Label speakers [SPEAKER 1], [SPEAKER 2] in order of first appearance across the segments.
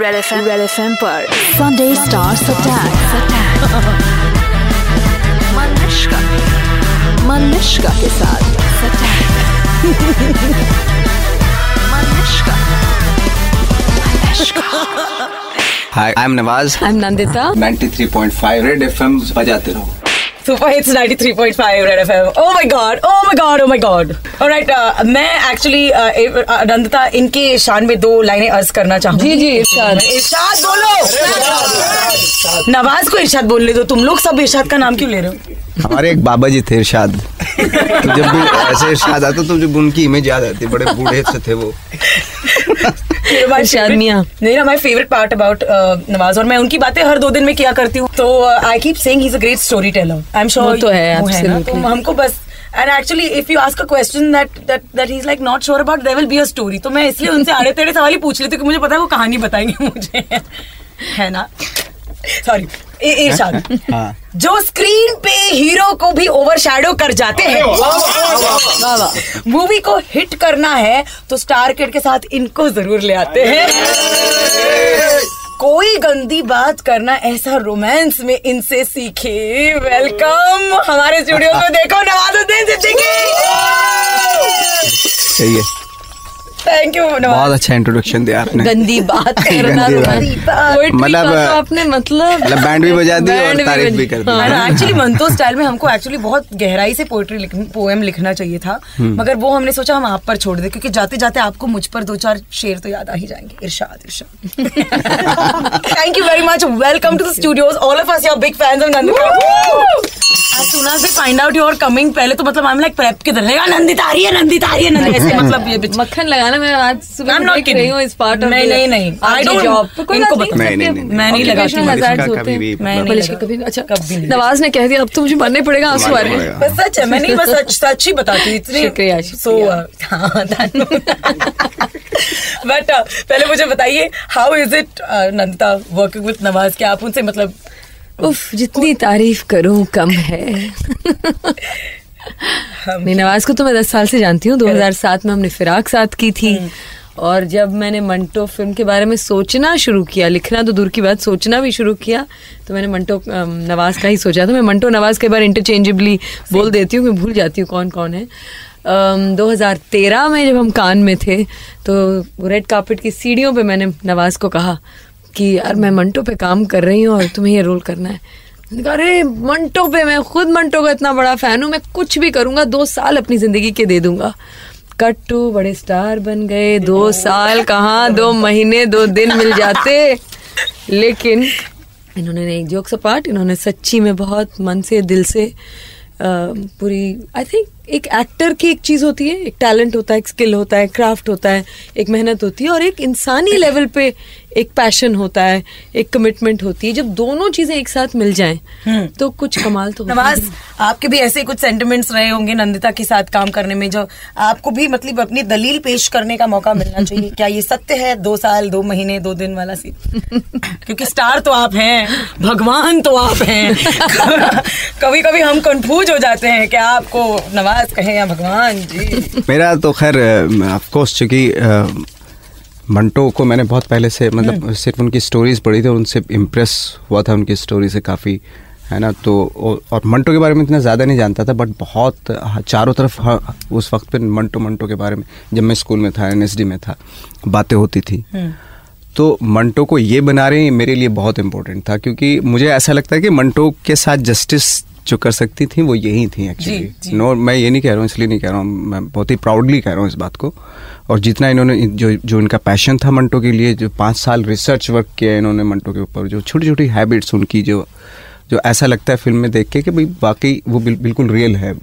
[SPEAKER 1] Red FM red FM पर
[SPEAKER 2] Sunday Stars Attack.
[SPEAKER 1] मनुष्का मनुष्का के साथ. Manushka
[SPEAKER 3] hi I am Nawaz
[SPEAKER 4] I'm Nandita.
[SPEAKER 3] 93.5 red FM बजाते रहो।
[SPEAKER 5] Super Hits 93.5 Red FM. Oh my god, oh my god, oh my god. Alright, uh, मैं actually Nandita इनके शान में दो लाइनें अर्ज़ करना चाहूँगी
[SPEAKER 4] जी, जी, इरशाद।
[SPEAKER 5] इरशाद बोलो नवाज़ को इरशाद बोलने दो तुम लोग सब इरशाद का नाम क्यों ले रहे हो
[SPEAKER 3] हमारे एक बाबा जी थे इरशाद तो जब भी ऐसे इरशाद आता तो जब उनकी इमेज याद आती बड़े बूढ़े से थे वो
[SPEAKER 4] Irshad my
[SPEAKER 5] favourite part about Nawaz और मैं उनकी बातें हर दो दिन में किया करती हूँ। तो I keep saying he is a great storyteller I am sure
[SPEAKER 4] तो है.
[SPEAKER 5] तो हमको बस and actually if you ask a question that that that he is like not sure about there will be a story तो मैं इसलिए उनसे आड़े टेढ़े सवाल ही पूछ लेती हूँ कि मुझे पता है वो कहानी बताएँगे मुझे। है ना? सॉरी इरशाद
[SPEAKER 3] हाँ।
[SPEAKER 5] जो स्क्रीन पे हीरो को भी ओवरशैडो कर जाते हैं। मूवी को हिट करना है तो स्टार किड के साथ इनको ज़रूर ले आते हैं। कोई गंदी बात करना ऐसा रोमांस में इनसे सीखे। वेलकम हमारे स्टूडियो में देखो नवाजुद्दीन सिद्दीकी।
[SPEAKER 3] सही है।
[SPEAKER 5] थैंक यू
[SPEAKER 3] बहुत अच्छा इंट्रोडक्शन दिया आपने।
[SPEAKER 4] गंदी बात करना
[SPEAKER 3] मतलब,
[SPEAKER 4] तो आपने मतलब
[SPEAKER 3] मतलब बैंड भी बजा दी और तारीफ़ भी कर दी।
[SPEAKER 4] हाँ।
[SPEAKER 5] एक्चुअली मंतो स्टाइल में हमको एक्चुअली बहुत गहराई से पोएट्री पोएम लिखना चाहिए था। मगर वो हमने सोचा हम आप पर छोड़ दे क्योंकि जाते जाते आपको मुझ पर दो चार शेर तो याद आ ही जाएँगे। Irshad Irshad. Thank you very much welcome to the studios all of us your big fans of Nandita as soon as they find out you पहले तो मतलब आई एम लाइक प्रेप की तरह नंदिता आ रही है नंदिता आ रही है नंदिता ऐसे मतलब ये bitch-
[SPEAKER 4] मक्खन लगाना मैं आज सुबह
[SPEAKER 5] I'm not
[SPEAKER 4] देख रही. हूँ इस पार्ट
[SPEAKER 5] नहीं, नहीं, नहीं. I don't-
[SPEAKER 4] जॉब कोई
[SPEAKER 5] इनको
[SPEAKER 4] बात
[SPEAKER 5] पता-
[SPEAKER 3] नहीं, नहीं, नहीं,
[SPEAKER 5] मैं नहीं लगाती हूँ,
[SPEAKER 4] होते हैं।
[SPEAKER 5] मैं नहीं।
[SPEAKER 4] कभी अच्छा
[SPEAKER 5] कभी नहीं।
[SPEAKER 4] नवाज़ ने कह दिया अब तो मुझे मानना ही पड़ेगा आँसू आ रहे हैं
[SPEAKER 5] बस सच है मैं नहीं बस सच सच ही बताती इतनी
[SPEAKER 4] शुक्रिया,
[SPEAKER 5] सो। बट पहले मुझे बताइए how is it Nandita working with Nawaz? क्या आप उनसे मतलब
[SPEAKER 4] उफ जितनी तारीफ़ करूँ कम है। नहीं नवाज़ को तो मैं दस साल से जानती हूँ 2007 में हमने फिराक साथ की थी। और जब मैंने मंटो फ़िल्म के बारे में सोचना शुरू किया लिखना तो दूर की बात सोचना भी शुरू किया तो मैंने मंटो नवाज़ का ही सोचा। था मैं मंटो नवाज़ कई बार इंटरचेंजेबली बोल देती हूँ मैं भूल जाती हूँ कौन कौन है। अम, 2013 में जब हम कान में थे तो रेड कार्पेट की सीढ़ियों पे मैंने नवाज़ को कहा कि यार मैं मंटो पे काम कर रही हूँ और तुम्हें ये रोल करना है। अरे, मंटो पे मैं खुद मंटो का इतना बड़ा फ़ैन हूँ, मैं कुछ भी करूँगा, दो साल अपनी ज़िंदगी के दे दूँगा। कट टू बड़े स्टार बन गए, दो साल कहाँ, दो महीने, दो दिन मिल जाते। लेकिन इन्होंने एक जोक्स अपार्ट इन्होंने सच्ची में बहुत मन से, दिल से पूरी आई थिंक एक एक्टर की एक चीज़ होती है, एक टैलेंट होता है, एक स्किल होता है क्राफ्ट होता है, एक मेहनत होती है और एक इंसानी लेवल पे एक पैशन होता है एक कमिटमेंट होती है जब दोनों चीज़ें एक साथ मिल जाएँ तो कुछ कमाल तो
[SPEAKER 5] नवाज़ आपके भी ऐसे कुछ सेंटिमेंट्स रहे होंगे नंदिता के साथ काम करने में जो आपको भी मतलब अपनी दलील पेश करने का मौका मिलना चाहिए। क्या ये सत्य है? दो साल दो महीने दो दिन वाला सी क्योंकि स्टार तो आप हैं भगवान तो आप हैं। कभी कभी हम कंफ्यूज हो जाते हैं क्या आपको नवाज़ कहें या भगवान? जी।
[SPEAKER 3] मेरा तो खैर ऑफ़ कोर्स चूँकि मंटो को मैंने बहुत पहले से मतलब सिर्फ़ उनकी स्टोरीज पढ़ी थी और उनसे इम्प्रेस हुआ था उनकी स्टोरी से काफ़ी है ना? तो और, मंटो के बारे में इतना ज़्यादा नहीं जानता था बट बहुत हाँ, चारों तरफ़ हाँ, उस वक्त पे मंटो मंटो के बारे में जब मैं स्कूल में था एनएसडी में था बातें होती थी। तो मंटो को ये बना रहे मेरे लिए बहुत इंपॉर्टेंट था क्योंकि मुझे ऐसा लगता है कि मंटो के साथ जस्टिस जो कर सकती थी वो यही थी एक्चुअली नो मैं ये नहीं कह रहा हूँ इसलिए नहीं कह रहा हूँ मैं बहुत ही प्राउडली कह रहा हूँ इस बात को। और जितना इन्होंने जो जो इनका पैशन था मंटो के लिए जो पाँच साल रिसर्च वर्क किया इन्होंने मंटो के ऊपर जो छोटी छोटी हैबिट्स उनकी जो जो ऐसा लगता है फ़िल्म में देख के कि भाई वाकई वो बिल, बिल्कुल रियल है।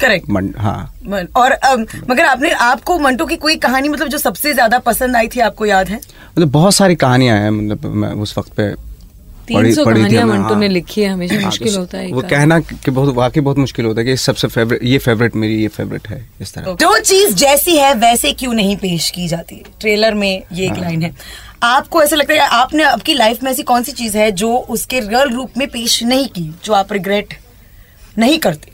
[SPEAKER 5] करेक्ट
[SPEAKER 3] मन, हाँ।
[SPEAKER 5] और अम, मगर आपने आपको मंटो की कोई कहानी मतलब जो सबसे ज़्यादा पसंद आई थी आपको याद है?
[SPEAKER 3] मतलब बहुत सारी कहानियाँ हैं मतलब मैं उस वक्त पे पढ़ी-
[SPEAKER 4] सौ
[SPEAKER 3] पढ़ी थी
[SPEAKER 4] कहानियाँ
[SPEAKER 3] हमने,
[SPEAKER 4] मंटो
[SPEAKER 3] हाँ।
[SPEAKER 4] ने लिखी है हमेशा
[SPEAKER 3] हाँ,
[SPEAKER 4] मुश्किल
[SPEAKER 3] तो
[SPEAKER 4] होता है
[SPEAKER 3] वो कहना कि बहुत वाकई बहुत मुश्किल होता है कि सबसे फेवरेट ये फेवरेट मेरी ये फेवरेट है इस तरह।
[SPEAKER 5] जो चीज़ जैसी है वैसे क्यों नहीं पेश की जाती? ट्रेलर में ये एक लाइन है। आपको ऐसा लगता है आपने आपकी लाइफ में ऐसी कौन सी चीज़ है जो उसके रियल रूप में पेश नहीं की जो आप रिग्रेट नहीं करते?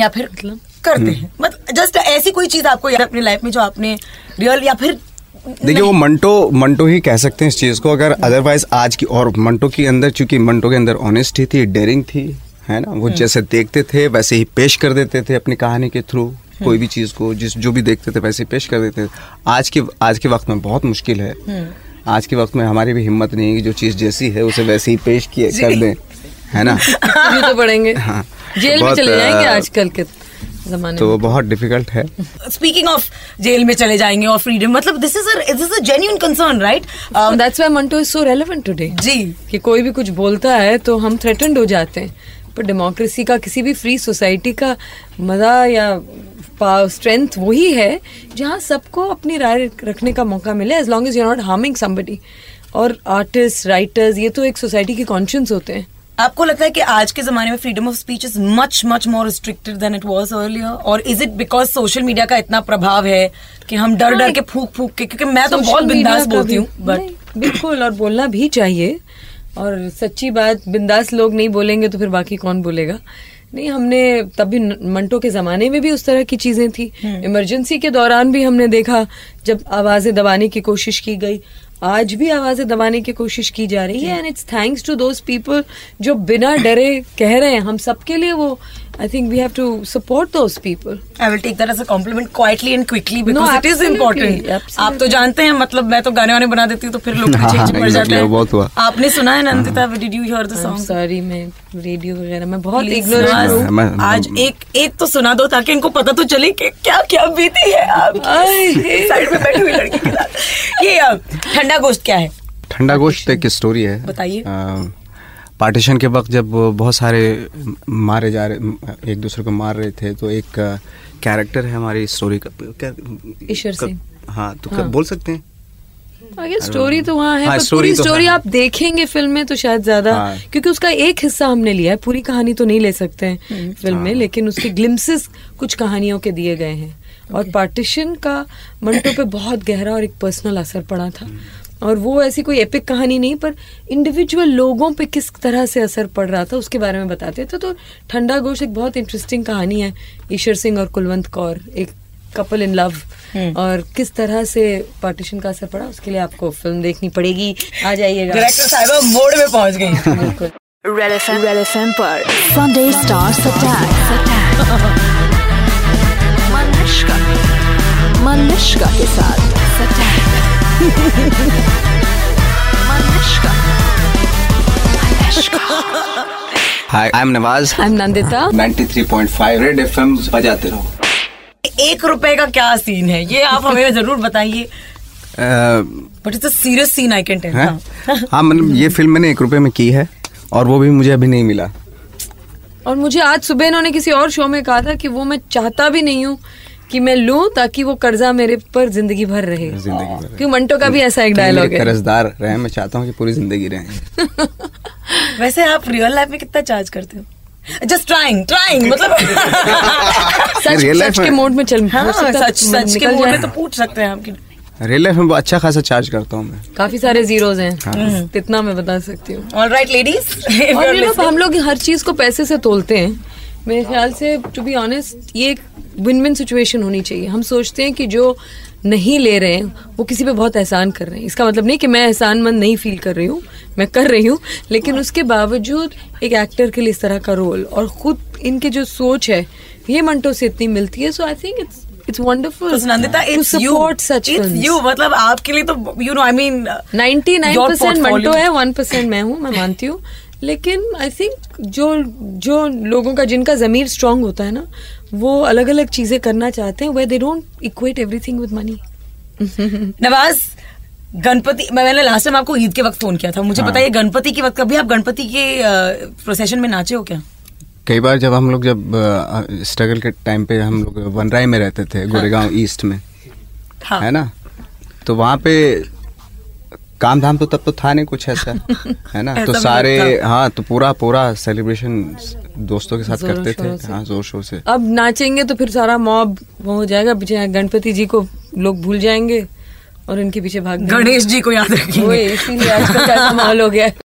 [SPEAKER 5] या फिर
[SPEAKER 4] मतलब?
[SPEAKER 5] करते हैं? मतलब जस्ट ऐसी कोई चीज़ आपको याद अपनी लाइफ में जो आपने रियल या फिर
[SPEAKER 3] देखिए वो मंटो मंटो ही कह सकते हैं इस चीज़ को अगर अदरवाइज़ आज की और मंटो के अंदर चूँकि मंटो के अंदर ऑनेस्टी थी डेयरिंग थी है ना? वो जैसे देखते थे वैसे ही पेश कर देते थे अपनी कहानी के थ्रू कोई भी चीज़ को जिस जो भी देखते थे वैसे ही पेश कर देते थे। आज के आज के वक्त में बहुत मुश्किल है। आज के वक्त में हमारी भी हिम्मत नहीं है कि जो चीज़ जैसी है उसे वैसे ही पेश किए कर दें है ना?
[SPEAKER 4] तो पड़ेंगे
[SPEAKER 3] हाँ।
[SPEAKER 4] जेल में चले जाएँगे आजकल के
[SPEAKER 3] तो वो बहुत डिफ़िकल्ट है।
[SPEAKER 5] स्पीकिंग ऑफ़ जेल में चले जाएँगे और फ्रीडम मतलब this is this is a genuine concern right
[SPEAKER 4] that's why Manto is so relevant today
[SPEAKER 5] ji.
[SPEAKER 4] कि कोई भी कुछ बोलता है तो हम थ्रेटन्ड हो जाते हैं। पर डेमोक्रेसी का किसी भी फ्री सोसाइटी का मज़ा या स्ट्रेंथ वही है जहाँ सबको अपनी राय रखने का मौका मिले as long as you not harming somebody और आर्टिस्ट राइटर्स ये तो एक सोसाइटी के कॉन्शियंस होते हैं।
[SPEAKER 5] आपको लगता है कि आज के जमाने में freedom of speech is much much more restricted than it was earlier और is it because social media का इतना प्रभाव है कि हम डर डर के फूक फूक के क्योंकि मैं तो बहुत बिंदास बोलती हूँ बट
[SPEAKER 4] बिल्कुल और बोलना भी चाहिए। और सच्ची बात बिंदास लोग नहीं बोलेंगे तो फिर बाकी कौन बोलेगा? नहीं हमने तब भी मंटो के जमाने में भी उस तरह की चीज़ें थी। इमरजेंसी के दौरान भी हमने देखा जब आवाज़ें दबाने की कोशिश की गई आज भी आवाज़ें दबाने की कोशिश की जा रही है and it's thanks to those people जो बिना डरे कह रहे हैं। हम सबके लिए वो I think we have to support those people
[SPEAKER 5] I will take that as a compliment quietly and quickly because it is
[SPEAKER 4] absolutely,
[SPEAKER 5] important आप तो जानते हैं मतलब मैं तो गाने वाने बना देती हूँ तो फिर लोग
[SPEAKER 3] हाँ,
[SPEAKER 5] पीछे
[SPEAKER 3] हाँ,
[SPEAKER 5] पड़ जाते
[SPEAKER 3] वो बहुत हुआ।
[SPEAKER 5] हैं आपने सुना है Nandita did you hear the song
[SPEAKER 4] sorry मैं रेडियो वगैरह में बहुत इग्नोरेंट
[SPEAKER 5] आज-
[SPEAKER 4] हूँ।
[SPEAKER 3] हाँ,
[SPEAKER 5] आज एक एक तो सुना दो ताकि इनको पता तो चले कि क्या क्या बीती है आपकी साइड में बैठी हुई लड़की के साथ। ये अ, ठंडा गोश्त क्या है
[SPEAKER 3] ठंडा गोश्त एक स्टोरी है
[SPEAKER 5] बताइए।
[SPEAKER 3] पार्टीशन के वक्त जब बहुत सारे मारे जा रहे एक दूसरे को मार रहे थे तो एक कैरेक्टर है हमारी स्टोरी का क्या
[SPEAKER 4] ईश्वर सिंह।
[SPEAKER 3] हाँ तो क्या बोल सकते हैं
[SPEAKER 4] आगे स्टोरी तो वहाँ है
[SPEAKER 3] हाँ,
[SPEAKER 4] पर
[SPEAKER 3] story
[SPEAKER 4] पूरी
[SPEAKER 3] तो
[SPEAKER 4] स्टोरी
[SPEAKER 3] है।
[SPEAKER 4] आप देखेंगे फ़िल्म में तो शायद ज़्यादा
[SPEAKER 3] हाँ।
[SPEAKER 4] क्योंकि उसका एक हिस्सा हमने लिया है पूरी कहानी तो नहीं ले सकते हैं फ़िल्म हाँ। में लेकिन उसके ग्लिम्सेस कुछ कहानियों के दिए गए हैं और पार्टीशन का मंटो पे बहुत गहरा और एक पर्सनल असर पड़ा था। और वो ऐसी कोई एपिक कहानी नहीं पर इंडिविजुअल लोगों पे किस तरह से असर पड़ रहा था उसके बारे में बताते थे। तो ठंडा गोश एक बहुत इंटरेस्टिंग कहानी है ईश्वर सिंह और कुलवंत कौर एक कपल इन लव और किस तरह से पार्टीशन का असर पड़ा उसके लिए आपको फ़िल्म देखनी पड़ेगी। आ जाइएगा।
[SPEAKER 5] डायरेक्टर साहिबा मोड में पहुँच गई।
[SPEAKER 4] बिल्कुल।
[SPEAKER 1] रेड एफ़ एम पर
[SPEAKER 2] Sunday Stars Attack.
[SPEAKER 3] Hi I am Nawaz
[SPEAKER 4] I am Nandita
[SPEAKER 3] 93.5 red FM बजाते रहो।
[SPEAKER 5] एक रुपए का क्या सीन है? ये आप हमें ज़रूर बताइए। But it's a serious scene I can tell
[SPEAKER 3] हैं? मतलब ये फ़िल्म मैंने एक रुपए में की है और वो भी मुझे अभी नहीं मिला।
[SPEAKER 4] और मुझे आज सुबह इन्होंने किसी और शो में कहा था कि वो मैं चाहता भी नहीं हूँ कि मैं लूँ ताकि वो कर्जा मेरे पर ज़िंदगी भर रहे।
[SPEAKER 3] ज़िंदगी भर
[SPEAKER 4] क्योंकि मंटो का भी ऐसा एक डायलॉग है।
[SPEAKER 3] कर्जदार रहे मैं चाहता हूँ कि पूरी ज़िंदगी रहे।
[SPEAKER 5] वैसे आप रियल लाइफ में कितना चार्ज करते हो? जस्ट ट्राइंग ट्राइंग मतलब
[SPEAKER 4] सच सच के
[SPEAKER 3] में-
[SPEAKER 4] मोड में चल
[SPEAKER 5] हाँ
[SPEAKER 4] हो
[SPEAKER 5] सच सच के मोड में तो पूछ सकते हैं आपकी।
[SPEAKER 3] रियल लाइफ में अच्छा खासा चार्ज करता हूँ मैं।
[SPEAKER 4] काफ़ी सारे जीरोज हैं।
[SPEAKER 3] हाँ।
[SPEAKER 4] इतना मैं बता सकती हूँ।
[SPEAKER 5] ऑल राइट लेडीज़
[SPEAKER 4] और हम लोग हर चीज़ को पैसे से तोलते हैं। मेरे ख्याल से टू बी ऑनेस्ट ये एक विन विन सिचुएशन होनी चाहिए। हम सोचते हैं कि जो नहीं ले रहे हैं वो किसी पे बहुत एहसान कर रहे हैं। इसका मतलब नहीं कि मैं एहसानमंद नहीं फील कर रही हूँ मैं कर रही हूँ लेकिन उसके बावजूद एक एक्टर के लिए इस तरह का रोल और खुद इनके जो सोच है ये मंटो से इतनी मिलती है। So I think it's it's wonderful
[SPEAKER 5] Nandita it's you
[SPEAKER 4] such
[SPEAKER 5] it's you मतलब आपके लिए तो you know I mean
[SPEAKER 4] 99 percent Manto है वन परसेंट मैं हूँ मैं मानती हूँ। लेकिन आई थिंक जो जो लोगों का जिनका जमीर स्ट्रांग होता है ना वो अलग अलग चीज़ें करना चाहते हैं वे they don't equate everything with money
[SPEAKER 5] Nawaz Ganpati मैं मैंने लास्ट टाइम आपको ईद के वक्त फ़ोन किया था। मुझे
[SPEAKER 3] हाँ।
[SPEAKER 5] बताइए गणपति के वक्त कभी आप गणपति के प्रोसेशन में नाचे हो क्या?
[SPEAKER 3] कई बार जब हम लोग जब स्ट्रगल के टाइम पे हम लोग वनराई में रहते थे गोरेगांव ईस्ट में
[SPEAKER 5] हाँ।
[SPEAKER 3] है ना? तो वहाँ पे काम धाम तो तब तो था नहीं कुछ ऐसा है ना? तो सारे हाँ तो पूरा पूरा सेलिब्रेशन दोस्तों के साथ करते थे। हाँ ज़ोर शोर से।
[SPEAKER 4] अब नाचेंगे तो फिर सारा मॉब वो हो जाएगा पीछे गणपति जी को लोग भूल जाएँगे और इनके पीछे भाग
[SPEAKER 5] गणेश जी को याद
[SPEAKER 4] रखेंगे। इसीलिए आजकल का माहौल हो गया